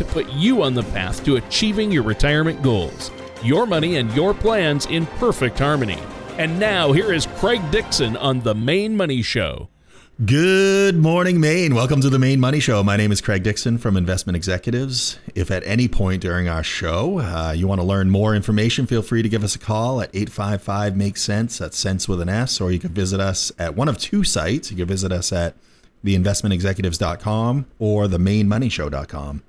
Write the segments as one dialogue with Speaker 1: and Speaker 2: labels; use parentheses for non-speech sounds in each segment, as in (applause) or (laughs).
Speaker 1: to put you on the path to achieving your retirement goals. Your money and your plans in perfect harmony. And now, here is Craig Dixon on The Maine Money Show.
Speaker 2: Good morning, Maine. Welcome to the Maine Money Show. My name is Craig Dixon from Investment Executives. If at any point during our show uh, you want to learn more information, feel free to give us a call at 855 Make Sense. That's sense with an S, or you can visit us at one of two sites. You can visit us at theinvestmentexecutives.com or themainemoneyshow.com.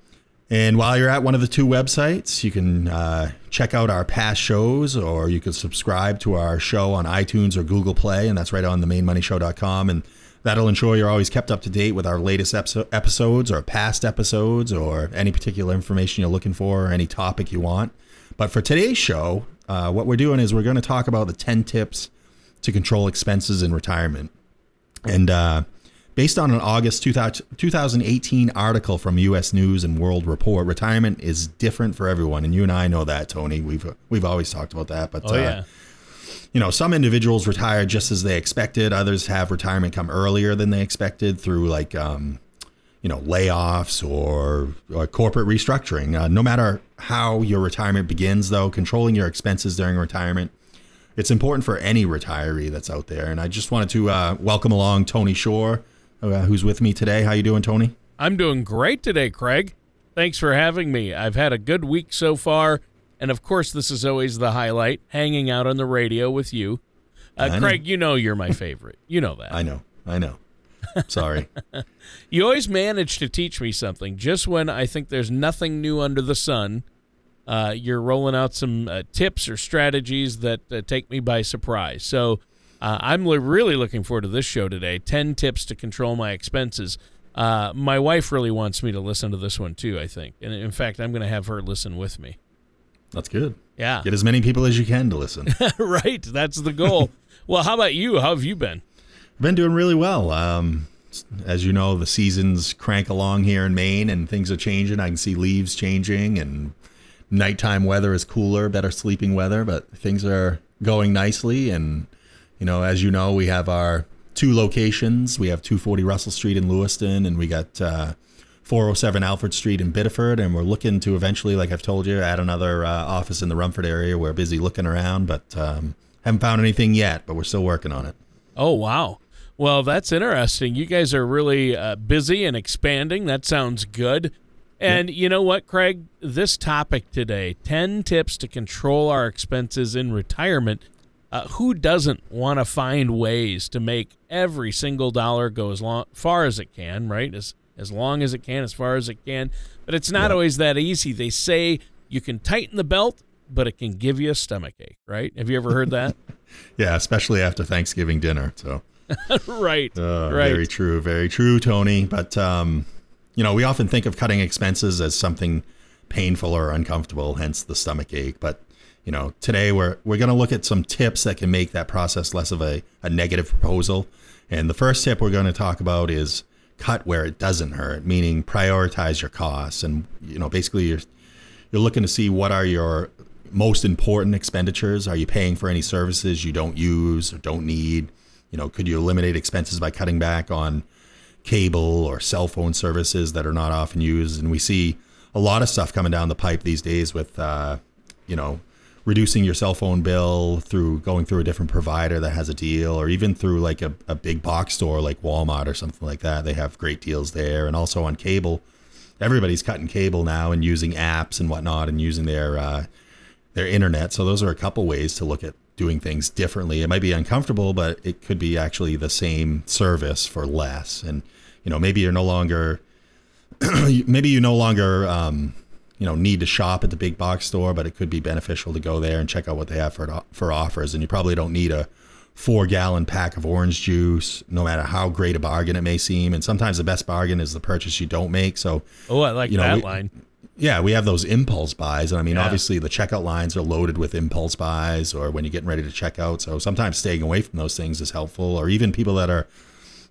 Speaker 2: And while you're at one of the two websites, you can uh, check out our past shows or you can subscribe to our show on iTunes or Google Play, and that's right on themainemoneyshow.com. And That'll ensure you're always kept up to date with our latest episodes or past episodes or any particular information you're looking for or any topic you want. But for today's show, uh, what we're doing is we're going to talk about the 10 tips to control expenses in retirement. And uh, based on an August 2018 article from U.S. News and World Report, retirement is different for everyone, and you and I know that, Tony. We've we've always talked about that. But
Speaker 1: oh, uh, yeah
Speaker 2: you know, some individuals retire just as they expected. Others have retirement come earlier than they expected through like, um, you know, layoffs or, or corporate restructuring. Uh, no matter how your retirement begins, though, controlling your expenses during retirement, it's important for any retiree that's out there. And I just wanted to uh, welcome along Tony Shore, uh, who's with me today. How you doing, Tony?
Speaker 1: I'm doing great today, Craig. Thanks for having me. I've had a good week so far and of course, this is always the highlight hanging out on the radio with you. Uh, Craig, you know you're my favorite. You know that. (laughs)
Speaker 2: I know. I know. Sorry. (laughs)
Speaker 1: you always manage to teach me something. Just when I think there's nothing new under the sun, uh, you're rolling out some uh, tips or strategies that uh, take me by surprise. So uh, I'm li- really looking forward to this show today 10 tips to control my expenses. Uh, my wife really wants me to listen to this one too, I think. And in fact, I'm going to have her listen with me.
Speaker 2: That's good.
Speaker 1: Yeah.
Speaker 2: Get as many people as you can to listen. (laughs)
Speaker 1: right. That's the goal. (laughs) well, how about you? How have you been?
Speaker 2: I've been doing really well. Um, as you know, the seasons crank along here in Maine and things are changing. I can see leaves changing and nighttime weather is cooler, better sleeping weather, but things are going nicely. And, you know, as you know, we have our two locations. We have 240 Russell Street in Lewiston and we got, uh, 407 Alfred Street in Biddeford, and we're looking to eventually, like I've told you, add another uh, office in the Rumford area. We're busy looking around, but um, haven't found anything yet. But we're still working on it.
Speaker 1: Oh wow! Well, that's interesting. You guys are really uh, busy and expanding. That sounds good. And yep. you know what, Craig? This topic today 10 tips to control our expenses in retirement. Uh, who doesn't want to find ways to make every single dollar go as long, far as it can, right? As as long as it can, as far as it can. But it's not yeah. always that easy. They say you can tighten the belt, but it can give you a stomach ache, right? Have you ever heard that? (laughs)
Speaker 2: yeah, especially after Thanksgiving dinner. So, (laughs)
Speaker 1: right,
Speaker 2: uh,
Speaker 1: right.
Speaker 2: Very true, very true, Tony. But, um, you know, we often think of cutting expenses as something painful or uncomfortable, hence the stomach ache. But, you know, today we're, we're going to look at some tips that can make that process less of a, a negative proposal. And the first tip we're going to talk about is cut where it doesn't hurt, meaning prioritize your costs. And, you know, basically you're, you're looking to see what are your most important expenditures. Are you paying for any services you don't use or don't need? You know, could you eliminate expenses by cutting back on cable or cell phone services that are not often used? And we see a lot of stuff coming down the pipe these days with, uh, you know, reducing your cell phone bill through going through a different provider that has a deal or even through like a, a big box store like Walmart or something like that. They have great deals there. And also on cable, everybody's cutting cable now and using apps and whatnot and using their uh, their internet. So those are a couple ways to look at doing things differently. It might be uncomfortable, but it could be actually the same service for less. And you know, maybe you're no longer (clears throat) maybe you no longer um, you know need to shop at the big box store, but it could be beneficial to go there and check out what they have for for offers. And you probably don't need a four gallon pack of orange juice, no matter how great a bargain it may seem. And sometimes the best bargain is the purchase you don't make. So
Speaker 1: oh, I like you know, that we, line.
Speaker 2: Yeah, we have those impulse buys. And I mean,
Speaker 1: Yeah.
Speaker 2: obviously the checkout lines are loaded with impulse buys or when you're getting ready to check out. So sometimes staying away from those things is helpful. Or even people that are,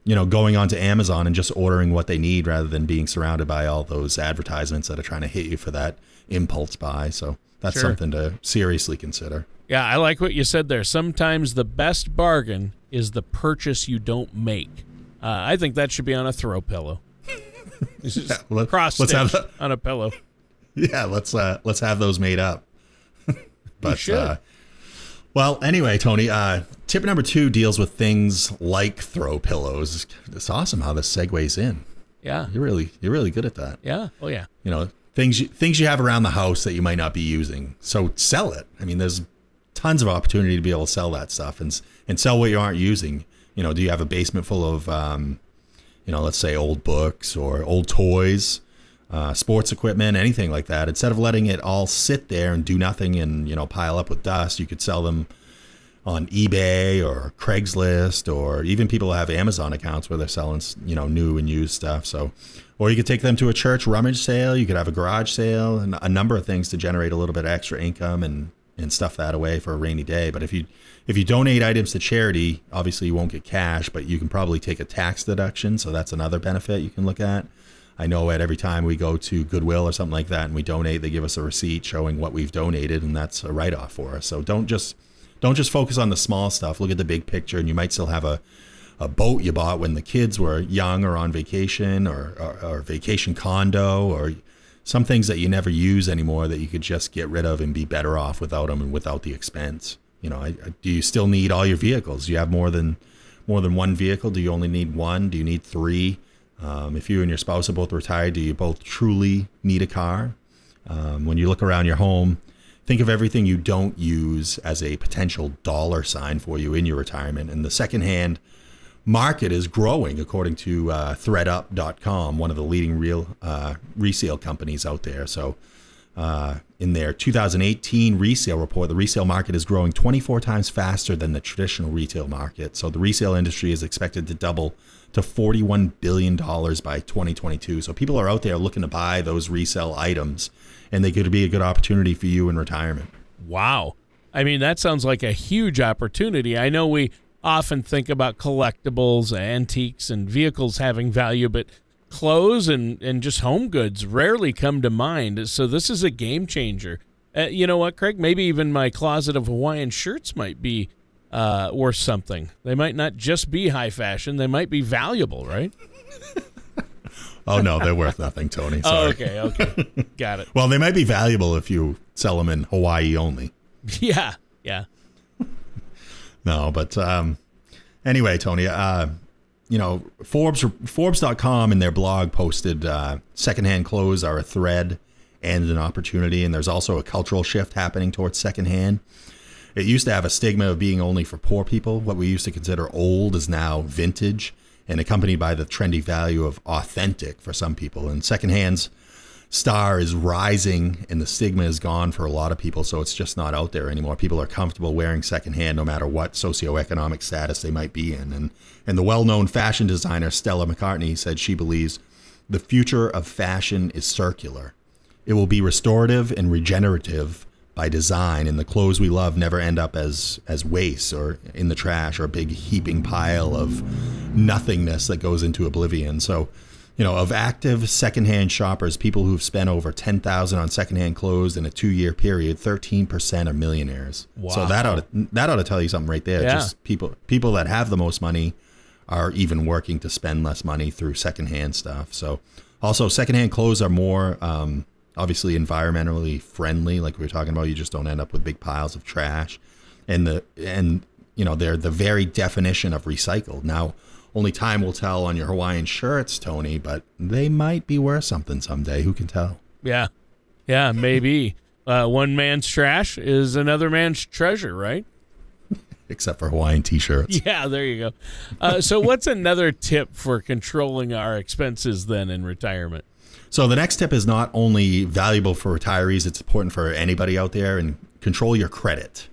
Speaker 2: you know, going onto Amazon and just ordering what they need rather than being surrounded by all those advertisements that are trying to hit you for that impulse buy. So that's
Speaker 1: Sure.
Speaker 2: something to seriously consider.
Speaker 1: Yeah, I like what you said there. Sometimes the best bargain is the purchase you don't make. Uh, I think that should be on a throw pillow. (laughs) Is
Speaker 2: let-
Speaker 1: cross
Speaker 2: let's have
Speaker 1: on a pillow.
Speaker 2: Yeah, let's uh let's have those made up. (laughs) but uh well, anyway, Tony, uh tip number 2 deals with things like throw pillows. It's awesome how this segues in.
Speaker 1: Yeah,
Speaker 2: You're really you're really good at that.
Speaker 1: yeah, oh yeah,
Speaker 2: You know, things you, things you have around the house that you might not be using. So sell it. I mean, there's tons of opportunity to be able to sell that stuff and and sell what you aren't using. You know, do you have a basement full of um, you know, let's say old books or old toys, uh, sports equipment, anything like that. Instead of letting it all sit there and do nothing and you know pile up with dust, you could sell them on eBay or Craigslist or even people have Amazon accounts where they're selling you know new and used stuff. So, or you could take them to a church rummage sale. You could have a garage sale and a number of things to generate a little bit of extra income and and stuff that away for a rainy day. But if you if you donate items to charity, obviously you won't get cash, but you can probably take a tax deduction. So that's another benefit you can look at. I know at every time we go to Goodwill or something like that and we donate, they give us a receipt showing what we've donated, and that's a write off for us. So don't just don't just focus on the small stuff. Look at the big picture, and you might still have a, a boat you bought when the kids were young or on vacation, or, or, or vacation condo, or some things that you never use anymore that you could just get rid of and be better off without them and without the expense. You know, I, I, do you still need all your vehicles? Do you have more than more than one vehicle? Do you only need one? Do you need three? Um, if you and your spouse are both retired, do you both truly need a car? Um, when you look around your home, think of everything you don't use as a potential dollar sign for you in your retirement. And the secondhand market is growing, according to uh, ThredUp.com, one of the leading real uh, resale companies out there. So, uh, in their 2018 resale report, the resale market is growing 24 times faster than the traditional retail market. So, the resale industry is expected to double to 41 billion dollars by 2022. So, people are out there looking to buy those resale items, and they could be a good opportunity for you in retirement.
Speaker 1: Wow. I mean, that sounds like a huge opportunity. I know we often think about collectibles, antiques, and vehicles having value, but clothes and, and just home goods rarely come to mind. So this is a game changer. Uh, you know what, Craig? Maybe even my closet of Hawaiian shirts might be uh, worth something. They might not just be high fashion, they might be valuable, right? (laughs)
Speaker 2: Oh no, they're worth nothing, Tony.
Speaker 1: Oh,
Speaker 2: Sorry.
Speaker 1: okay, okay. Got it. (laughs)
Speaker 2: Well, they might be valuable if you sell them in Hawaii only. (laughs)
Speaker 1: Yeah, yeah.
Speaker 2: No, but um, anyway, Tony, uh, you know, Forbes Forbes.com in their blog posted uh, secondhand clothes are a thread and an opportunity, and there's also a cultural shift happening towards secondhand. It used to have a stigma of being only for poor people. What we used to consider old is now vintage and accompanied by the trendy value of authentic for some people. And secondhand's star is rising and the stigma is gone for a lot of people. So it's just not out there anymore. People are comfortable wearing secondhand no matter what socioeconomic status they might be in. And, and the well known fashion designer Stella McCartney said she believes the future of fashion is circular. It will be restorative and regenerative by design, and the clothes we love never end up as as waste or in the trash or a big heaping pile of nothingness that goes into oblivion. So, you know, of active secondhand shoppers, people who've spent over ten thousand on secondhand clothes in a two year period, thirteen percent are millionaires.
Speaker 1: Wow.
Speaker 2: So that ought to, that ought to tell you something right there.
Speaker 1: Yeah.
Speaker 2: Just people people that have the most money are even working to spend less money through secondhand stuff. So, also secondhand clothes are more um, obviously environmentally friendly. Like we were talking about, you just don't end up with big piles of trash, and the and you know they're the very definition of recycled. Now, only time will tell on your Hawaiian shirts, Tony, but they might be worth something someday. Who can tell?
Speaker 1: Yeah. Yeah, maybe. uh, one man's trash is another man's treasure, right? (laughs)
Speaker 2: Except for Hawaiian t-shirts. (laughs)
Speaker 1: Yeah, there you go. Uh, so, what's another tip for controlling our expenses then in retirement?
Speaker 2: So the next tip is not only valuable for retirees, it's important for anybody out there and control your credit.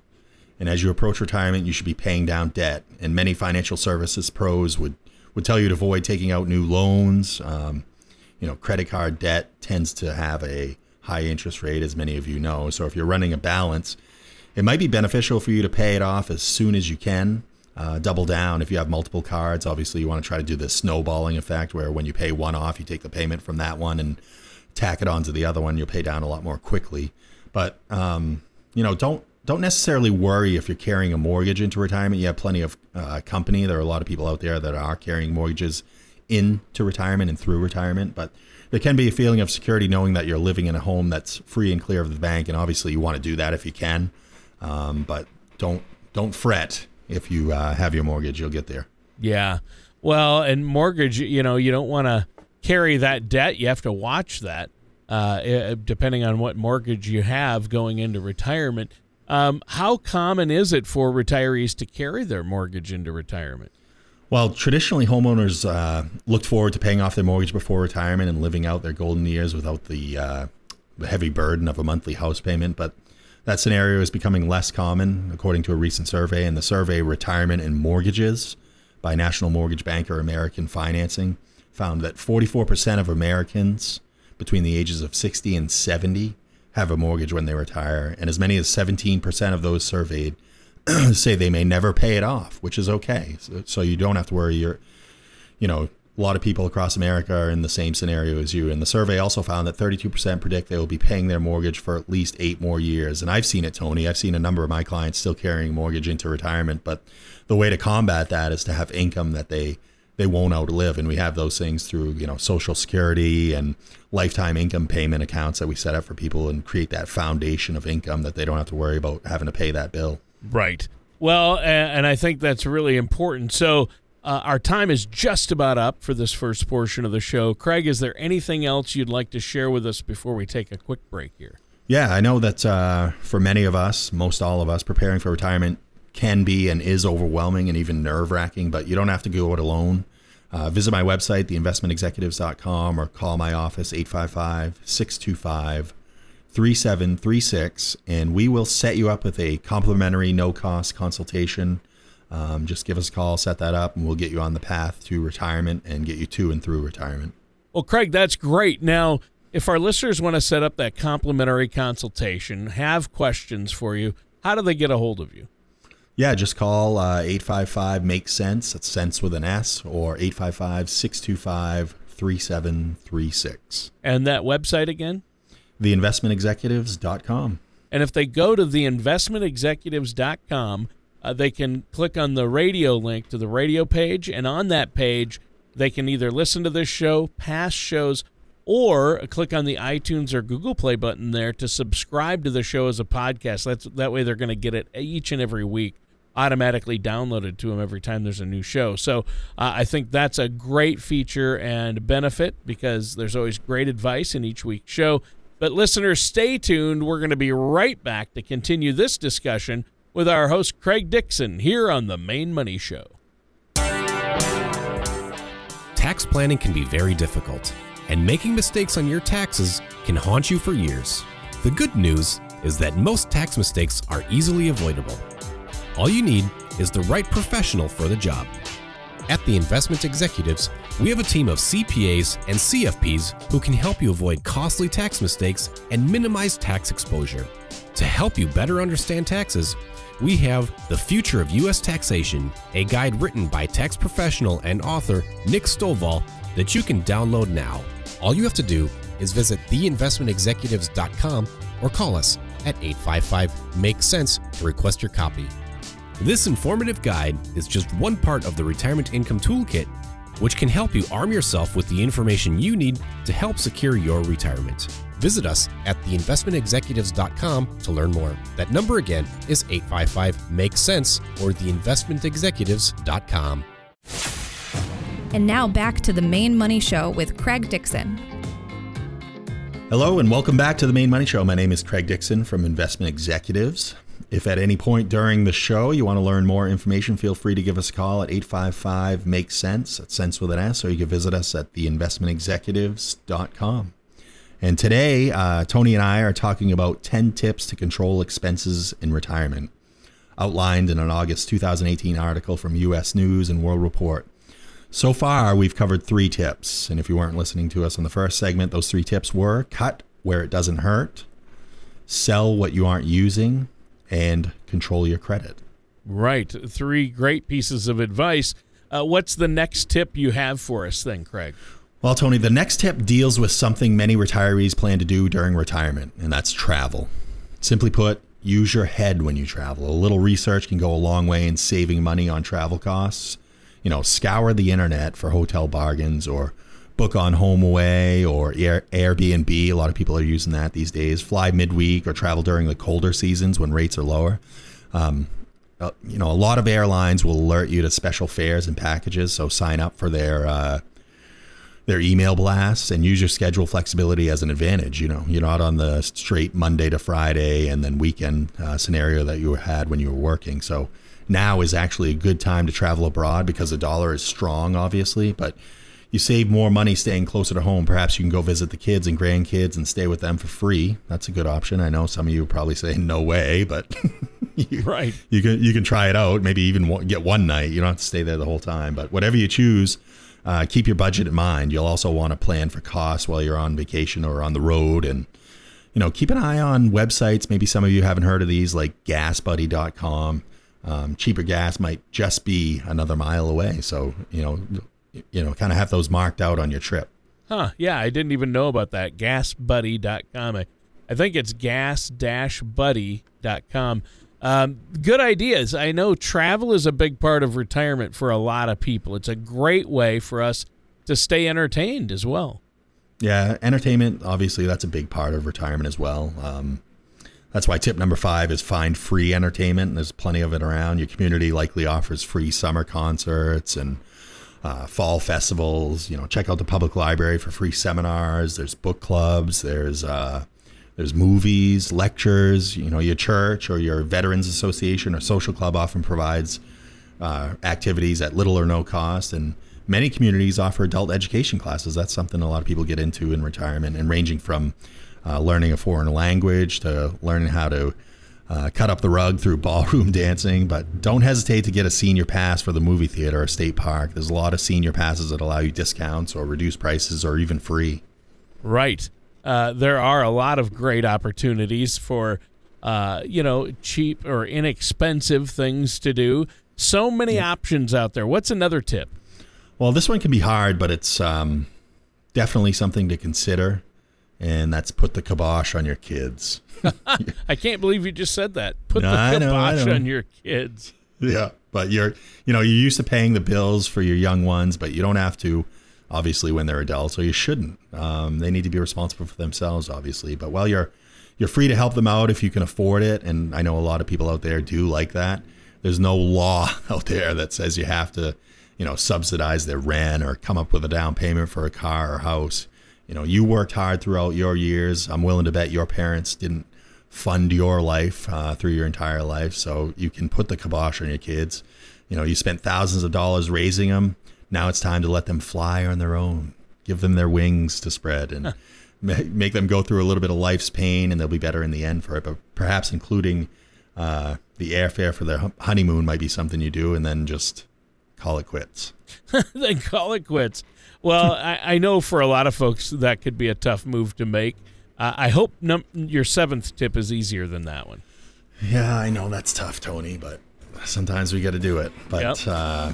Speaker 2: And as you approach retirement, you should be paying down debt. And many financial services pros would, would tell you to avoid taking out new loans. Um, you know, credit card debt tends to have a high interest rate, as many of you know. So if you're running a balance, it might be beneficial for you to pay it off as soon as you can. Uh, double down if you have multiple cards. Obviously, you want to try to do the snowballing effect where when you pay one off, you take the payment from that one and tack it onto the other one. You'll pay down a lot more quickly. But um, you know, don't don't necessarily worry if you're carrying a mortgage into retirement. You have plenty of uh, company. There are a lot of people out there that are carrying mortgages into retirement and through retirement, but there can be a feeling of security knowing that you're living in a home that's free and clear of the bank, and obviously you want to do that if you can. Um, but don't don't fret if you uh, have your mortgage; you'll get there.
Speaker 1: Yeah, well, and mortgage, you know, you don't want to carry that debt. You have to watch that, uh, depending on what mortgage you have going into retirement. Um, how common is it for retirees to carry their mortgage into retirement?
Speaker 2: Well, traditionally, homeowners uh, looked forward to paying off their mortgage before retirement and living out their golden years without the, uh, the heavy burden of a monthly house payment. But that scenario is becoming less common, according to a recent survey. And the survey, Retirement and Mortgages by National Mortgage Banker American Financing, found that 44% of Americans between the ages of 60 and 70 have a mortgage when they retire. And as many as 17% of those surveyed (clears throat) say they may never pay it off, which is okay. So, so, you don't have to worry. You're, you know, a lot of people across America are in the same scenario as you. And the survey also found that 32% predict they will be paying their mortgage for at least eight more years. And I've seen it, Tony. I've seen a number of my clients still carrying mortgage into retirement. But the way to combat that is to have income that they they won't outlive. And we have those things through, you know, social security and lifetime income payment accounts that we set up for people and create that foundation of income that they don't have to worry about having to pay that bill.
Speaker 1: Right. Well, and I think that's really important. So, uh, our time is just about up for this first portion of the show. Craig, is there anything else you'd like to share with us before we take a quick break here?
Speaker 2: Yeah, I know that uh, for many of us, most all of us, preparing for retirement can be and is overwhelming and even nerve wracking, but you don't have to go it alone. Uh, visit my website, theinvestmentexecutives.com, or call my office, 855 625 3736, and we will set you up with a complimentary, no cost consultation. Um, just give us a call, set that up, and we'll get you on the path to retirement and get you to and through retirement.
Speaker 1: Well, Craig, that's great. Now, if our listeners want to set up that complimentary consultation, have questions for you, how do they get a hold of you?
Speaker 2: Yeah, just call uh, 855 Make Sense. That's sense with an S, or 855 625 3736.
Speaker 1: And that website again?
Speaker 2: theinvestmentexecutives.com.
Speaker 1: And if they go to theinvestmentexecutives.com, uh, they can click on the radio link to the radio page, and on that page, they can either listen to this show, past shows, or click on the iTunes or Google Play button there to subscribe to the show as a podcast. That's that way they're going to get it each and every week automatically downloaded to them every time there's a new show. So uh, I think that's a great feature and benefit because there's always great advice in each week's show. But listeners, stay tuned. We're going to be right back to continue this discussion with our host, Craig Dixon, here on The Maine Money Show.
Speaker 3: Tax planning can be very difficult, and making mistakes on your taxes can haunt you for years. The good news is that most tax mistakes are easily avoidable. All you need is the right professional for the job. At the Investment Executives, we have a team of CPAs and CFPs who can help you avoid costly tax mistakes and minimize tax exposure. To help you better understand taxes, we have The Future of U.S. Taxation, a guide written by tax professional and author Nick Stovall that you can download now. All you have to do is visit theinvestmentexecutives.com or call us at 855 Make Sense to request your copy. This informative guide is just one part of the Retirement Income Toolkit, which can help you arm yourself with the information you need to help secure your retirement. Visit us at theinvestmentexecutives.com to learn more. That number again is 855 Make Sense or theinvestmentexecutives.com.
Speaker 4: And now back to the Maine Money Show with Craig Dixon.
Speaker 2: Hello, and welcome back to the Maine Money Show. My name is Craig Dixon from Investment Executives. If at any point during the show you want to learn more information, feel free to give us a call at 855 Make Sense, that's sense with an S, or you can visit us at theinvestmentexecutives.com. And today, uh, Tony and I are talking about 10 tips to control expenses in retirement, outlined in an August 2018 article from US News and World Report. So far, we've covered three tips. And if you weren't listening to us in the first segment, those three tips were cut where it doesn't hurt, sell what you aren't using, and control your credit.
Speaker 1: Right. Three great pieces of advice. Uh, what's the next tip you have for us then, Craig?
Speaker 2: Well, Tony, the next tip deals with something many retirees plan to do during retirement, and that's travel. Simply put, use your head when you travel. A little research can go a long way in saving money on travel costs. You know, scour the internet for hotel bargains or book on HomeAway or Air, Airbnb. A lot of people are using that these days. Fly midweek or travel during the colder seasons when rates are lower. Um, uh, you know, a lot of airlines will alert you to special fares and packages, so sign up for their uh, their email blasts and use your schedule flexibility as an advantage. You know, you're not on the straight Monday to Friday and then weekend uh, scenario that you had when you were working. So now is actually a good time to travel abroad because the dollar is strong, obviously, but you save more money staying closer to home. Perhaps you can go visit the kids and grandkids and stay with them for free. That's a good option. I know some of you probably say no way, but (laughs)
Speaker 1: you, right,
Speaker 2: you can you can try it out. Maybe even get one night. You don't have to stay there the whole time. But whatever you choose, uh, keep your budget in mind. You'll also want to plan for costs while you're on vacation or on the road. And, you know, keep an eye on websites. Maybe some of you haven't heard of these, like gasbuddy.com. Um, cheaper gas might just be another mile away. So, you know, you know, kind of have those marked out on your trip.
Speaker 1: Huh. Yeah, I didn't even know about that. Gasbuddy.com. I, I think it's gas-buddy.com. Um, good ideas. I know travel is a big part of retirement for a lot of people. It's a great way for us to stay entertained as well.
Speaker 2: Yeah, entertainment, obviously, that's a big part of retirement as well. Um, that's why tip number five is find free entertainment. There's plenty of it around. Your community likely offers free summer concerts and uh, fall festivals. You know, check out the public library for free seminars. There's book clubs. There's uh, there's movies, lectures. You know, your church or your veterans association or social club often provides uh, activities at little or no cost, and many communities offer adult education classes. That's something a lot of people get into in retirement, and ranging from uh, learning a foreign language to learning how to uh, cut up the rug through (laughs) ballroom dancing. But don't hesitate to get a senior pass for the movie theater or state park. There's a lot of senior passes that allow you discounts or reduced prices or even free.
Speaker 1: Right uh, there are a lot of great opportunities for, uh, you know, cheap or inexpensive things to do. So many yeah. options out there. What's another tip?
Speaker 2: Well, this one can be hard, but it's um, definitely something to consider, and that's put the kibosh on your kids. (laughs)
Speaker 1: I can't believe you just said that. Put no, the kibosh know, on your kids.
Speaker 2: Yeah, but you're, you know, you're used to paying the bills for your young ones, but you don't have to obviously when they're adults, so you shouldn't. Um, they need to be responsible for themselves, obviously. But while you're you're free to help them out if you can afford it, and I know a lot of people out there do like that. There's no law (laughs) out there that says you have to, you know, subsidize their rent or come up with a down payment for a car or house. You know, you worked hard throughout your years. I'm willing to bet your parents didn't fund your life uh, through your entire life, so you can put the kibosh on your kids. You know, you spent thousands of dollars raising them now it's time to let them fly on their own. Give them their wings to spread and make them go through a little bit of life's pain, and they'll be better in the end for it. But perhaps including uh, the airfare for their honeymoon might be something you do, and then just call it quits. (laughs)
Speaker 1: then call it quits. Well, I, I, know for a lot of folks that could be a tough move to make. Uh, I hope num- your seventh tip is easier than that one.
Speaker 2: Yeah, I know that's tough, Tony, but sometimes we got to do it. But yep. uh,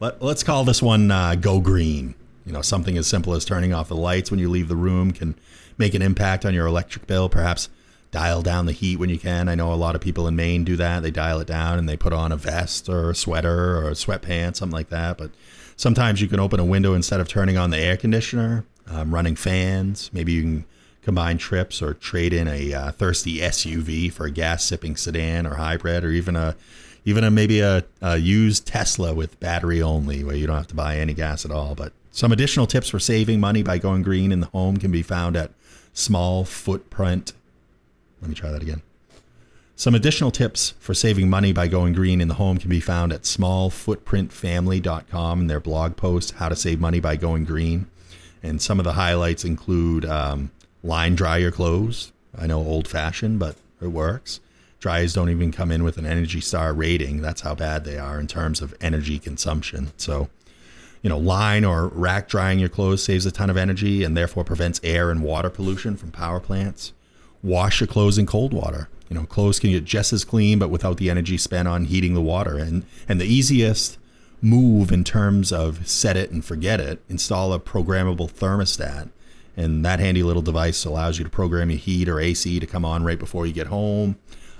Speaker 2: let, us call this one uh, Go Green. You know, something as simple as turning off the lights when you leave the room can make an impact on your electric bill. Perhaps dial down the heat when you can. I know a lot of people in Maine do that. They dial it down and they put on a vest or a sweater or a sweatpants, something like that. But sometimes you can open a window instead of turning on the air conditioner, um, running fans. Maybe you can combine trips or trade in a uh, thirsty SUV for a gas sipping sedan or hybrid or even a even a, maybe a, a used Tesla with battery only, where you don't have to buy any gas at all. But some additional tips for saving money by going green in the home can be found at Small Footprint. Let me try that again. Some additional tips for saving money by going green in the home can be found at smallfootprintfamily.com in their blog post, How to Save Money by Going Green. And some of the highlights include um, line dry your clothes. I know old fashioned, but it works. Dryers don't even come in with an Energy Star rating. That's how bad they are in terms of energy consumption. So You know, line or rack drying your clothes saves a ton of energy and therefore prevents air and water pollution from power plants. Wash your clothes in cold water. You know, clothes can get just as clean, but without the energy spent on heating the water. And and the easiest move in terms of set it and forget it, install a programmable thermostat. And that handy little device allows you to program your heat or AC to come on right before you get home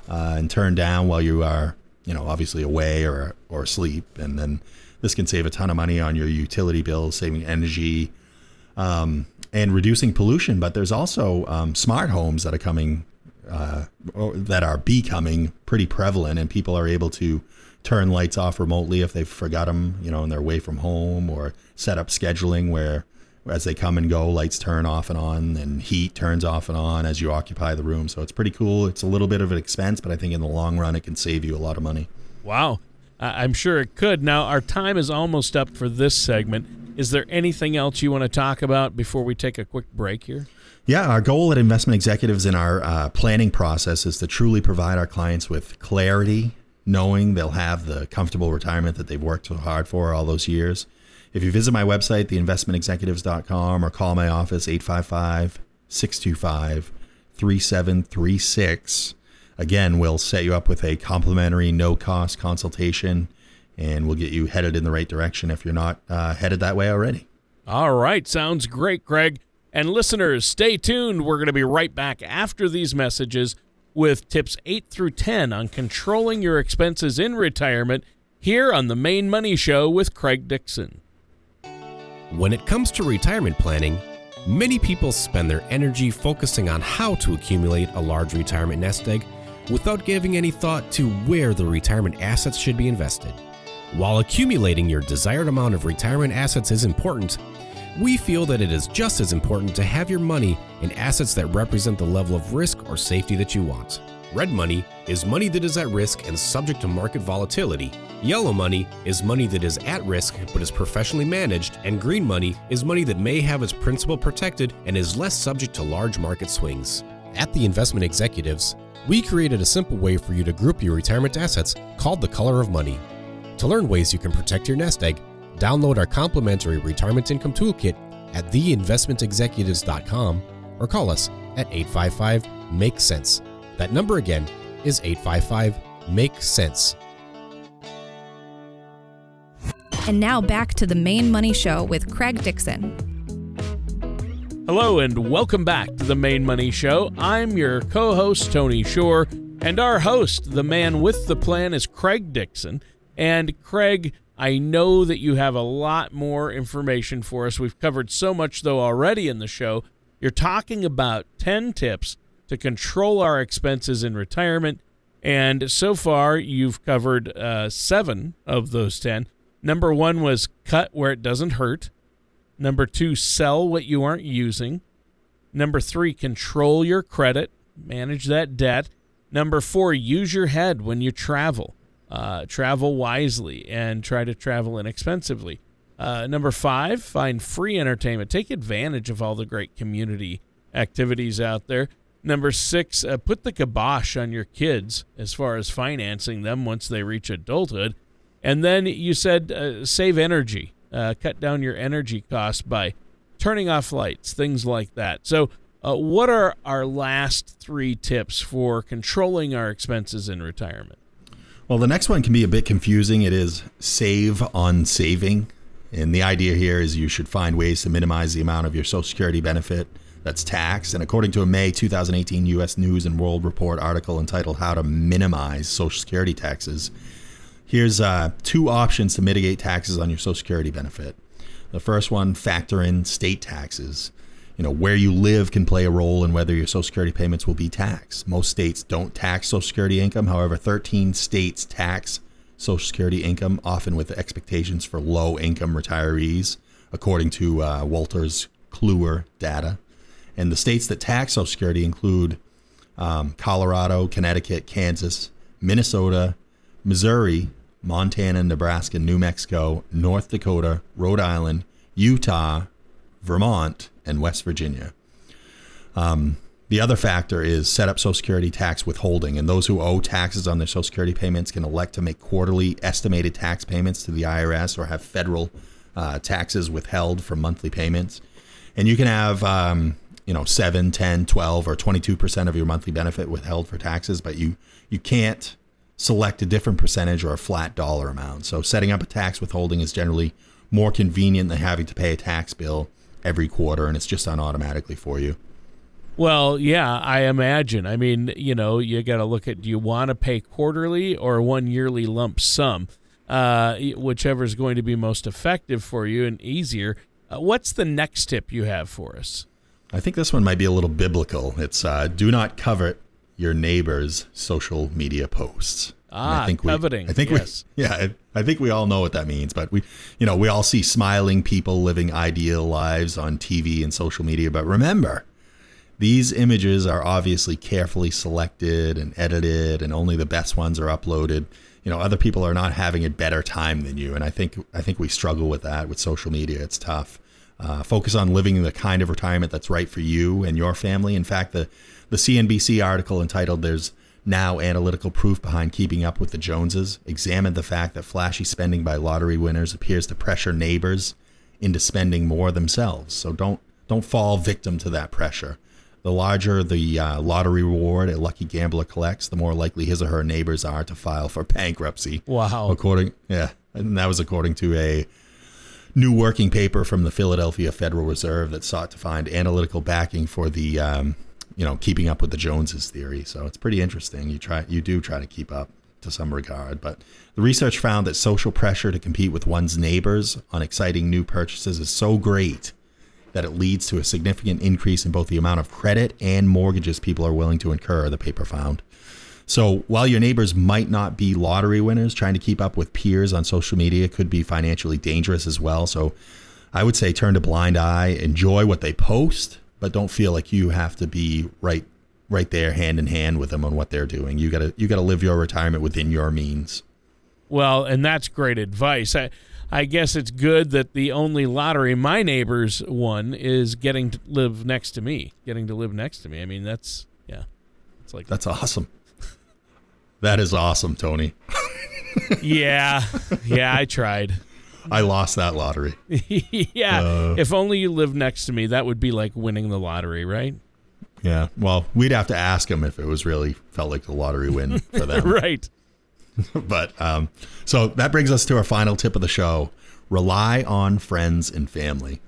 Speaker 2: uh, and turn down while you are, you know, obviously away or, or asleep. And then this can save a ton of money on your utility bills, saving energy um, and reducing pollution. But there's also um, smart homes that are coming, uh, that are becoming pretty prevalent, and people are able to turn lights off remotely if they've forgot them, you know, and they're away from home, or set up scheduling where as they come and go, lights turn off and on, and heat turns off and on as you occupy the room. So it's pretty cool. It's a little bit of an expense, but I think in the long run, it can save you a lot of money.
Speaker 1: Wow. I'm sure it could. Now, our time is almost up for this segment. Is there anything else you want to talk about before we take a quick break here?
Speaker 2: Yeah, our goal at Investment Executives in our uh, planning process is to truly provide our clients with clarity knowing they'll have the comfortable retirement that they've worked so hard for all those years. If you visit my website, theinvestmentexecutives.com, or call my office, 855 625 3736, again, we'll set you up with a complimentary, no cost consultation, and we'll get you headed in the right direction if you're not uh, headed that way already.
Speaker 1: All right. Sounds great, Craig. And listeners, stay tuned. We're going to be right back after these messages with tips 8 through 10 on controlling your expenses in retirement here on the Maine Money Show with Craig Dixon.
Speaker 3: When it comes to retirement planning, many people spend their energy focusing on how to accumulate a large retirement nest egg without giving any thought to where the retirement assets should be invested. While accumulating your desired amount of retirement assets is important, we feel that it is just as important to have your money in assets that represent the level of risk or safety that you want. Red money is money that is at risk and subject to market volatility. Yellow money is money that is at risk but is professionally managed, and green money is money that may have its principal protected and is less subject to large market swings. At the Investment Executives, we created a simple way for you to group your retirement assets called the color of money. To learn ways you can protect your nest egg, Download our complimentary retirement income toolkit at theinvestmentexecutives.com or call us at 855 Make Sense. That number again is 855 Make Sense.
Speaker 4: And now back to the Maine Money Show with Craig Dixon.
Speaker 1: Hello, and welcome back to the Maine Money Show. I'm your co host, Tony Shore, and our host, the man with the plan, is Craig Dixon. And Craig, I know that you have a lot more information for us. We've covered so much, though, already in the show. You're talking about 10 tips to control our expenses in retirement. And so far, you've covered uh, seven of those 10. Number one was cut where it doesn't hurt. Number two, sell what you aren't using. Number three, control your credit, manage that debt. Number four, use your head when you travel. Uh, travel wisely and try to travel inexpensively. Uh, number five, find free entertainment. Take advantage of all the great community activities out there. Number six, uh, put the kibosh on your kids as far as financing them once they reach adulthood. And then you said uh, save energy, uh, cut down your energy costs by turning off lights, things like that. So, uh, what are our last three tips for controlling our expenses in retirement?
Speaker 2: Well, the next one can be a bit confusing. It is save on saving. And the idea here is you should find ways to minimize the amount of your Social Security benefit that's taxed. And according to a May 2018 U.S. News and World Report article entitled How to Minimize Social Security Taxes, here's uh, two options to mitigate taxes on your Social Security benefit. The first one, factor in state taxes you know, where you live can play a role in whether your Social Security payments will be taxed. Most states don't tax Social Security income. However, 13 states tax Social Security income, often with expectations for low income retirees, according to uh, Wolters Kluwer data. And the states that tax Social Security include um, Colorado, Connecticut, Kansas, Minnesota, Missouri, Montana, Nebraska, New Mexico, North Dakota, Rhode Island, Utah, Vermont, and West Virginia. Um, the other factor is set up Social Security tax withholding, and those who owe taxes on their Social Security payments can elect to make quarterly estimated tax payments to the IRS or have federal uh, taxes withheld from monthly payments. And you can have, um, you know, 7, 10, 12, or 22% of your monthly benefit withheld for taxes, but you, you can't select a different percentage or a flat dollar amount. So setting up a tax withholding is generally more convenient than having to pay a tax bill every quarter, and it's just done automatically for you.
Speaker 1: Well, yeah, I imagine. I mean, you know, you got to look at do you want to pay quarterly or one yearly lump sum, uh, whichever is going to be most effective for you and easier. Uh, what's the next tip you have for us?
Speaker 2: I think this one might be a little biblical. It's uh, do not covet your neighbor's social media posts.
Speaker 1: Ah, I think coveting.
Speaker 2: We, (laughs) I think
Speaker 1: yes.
Speaker 2: we, yeah, I think we all know what that means. But we, you know, we all see smiling people living ideal lives on TV and social media. But remember, these images are obviously carefully selected and edited, and only the best ones are uploaded. You know, other people are not having a better time than you, and I think I think we struggle with that with social media. It's tough. Uh, focus on living the kind of retirement that's right for you and your family. In fact, the the CNBC article entitled "There's Now Analytical Proof Behind Keeping Up with the Joneses" examined the fact that flashy spending by lottery winners appears to pressure neighbors into spending more themselves. So don't don't fall victim to that pressure. The larger the uh, lottery reward a lucky gambler collects, the more likely his or her neighbors are to file for bankruptcy.
Speaker 1: Wow.
Speaker 2: According, yeah, and that was according to a new working paper from the Philadelphia Federal Reserve that sought to find analytical backing for the, um, you know, keeping up with the Joneses theory. So it's pretty interesting. You try, you do try to keep up to some regard, but the research found that social pressure to compete with one's neighbors on exciting new purchases is so great that it leads to a significant increase in both the amount of credit and mortgages people are willing to incur, the paper found. So while your neighbors might not be lottery winners, trying to keep up with peers on social media could be financially dangerous as well. So I would say turn a blind eye, enjoy what they post, but don't feel like you have to be right right there hand in hand with them on what they're doing. You gotta you gotta live your retirement within your means.
Speaker 1: Well, and that's great advice. I I guess it's good that the only lottery my neighbors won is getting to live next to me, getting to live next to me. I mean, that's yeah,
Speaker 2: it's like that's awesome. (laughs) that is awesome, Tony. (laughs)
Speaker 1: yeah, yeah, I tried.
Speaker 2: I lost that lottery. (laughs)
Speaker 1: yeah, uh, if only you lived next to me, that would be like winning the lottery, right?
Speaker 2: Yeah. Well, we'd have to ask them if it was really felt like the lottery win for (laughs) them.
Speaker 1: right. (laughs)
Speaker 2: but um, so that brings us to our final tip of the show: rely on friends and family,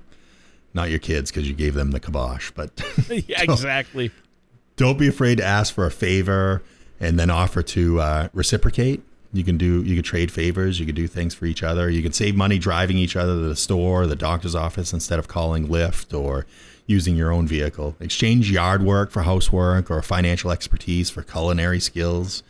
Speaker 2: not your kids because you gave them the kibosh. But
Speaker 1: yeah, exactly.
Speaker 2: Don't be afraid to ask for a favor and then offer to uh, reciprocate. You can do you can trade favors. You can do things for each other. You can save money driving each other to the store, or the doctor's office instead of calling Lyft or using your own vehicle. Exchange yard work for housework or financial expertise for culinary skills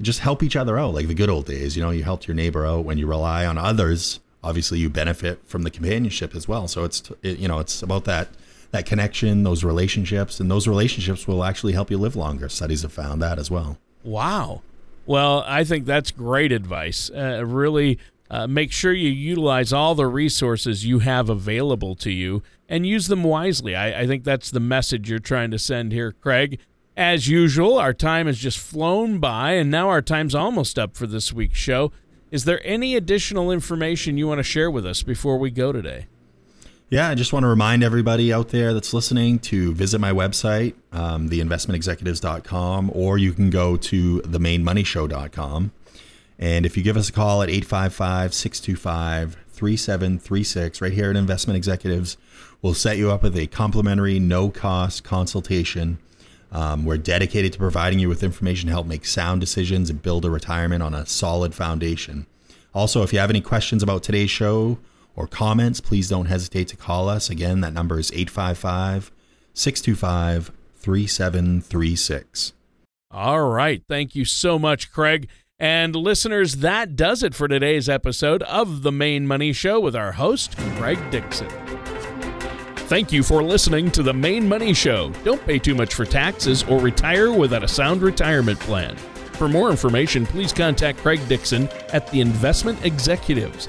Speaker 2: just help each other out like the good old days. You know, you helped your neighbor out when you rely on others. Obviously, you benefit from the companionship as well. So it's it, you know it's about that that connection, those relationships, and those relationships will actually help you live longer. Studies have found that as well.
Speaker 1: Wow. Well, I think that's great advice. Uh, really uh, make sure you utilize all the resources you have available to you and use them wisely. I, I think that's the message you're trying to send here, Craig. As usual, our time has just flown by, and now our time's almost up for this week's show. Is there any additional information you want to share with us before we go today?
Speaker 2: Yeah, I just want to remind everybody out there that's listening to visit my website, um, theinvestmentexecutives.com, or you can go to themainemoneyshow.com. And if you give us a call at 855 625 3736, right here at Investment Executives, we'll set you up with a complimentary, no cost consultation um, we're dedicated to providing you with information to help make sound decisions and build a retirement on a solid foundation. Also, if you have any questions about today's show or comments, please don't hesitate to call us. Again, that number is 855 625 3736.
Speaker 1: All right. Thank you so much, Craig. And listeners, that does it for today's episode of The Maine Money Show with our host, Craig Dixon. Thank you for listening to the Maine Money Show. Don't pay too much for taxes or retire without a sound retirement plan. For more information, please contact Craig Dixon at the Investment Executives.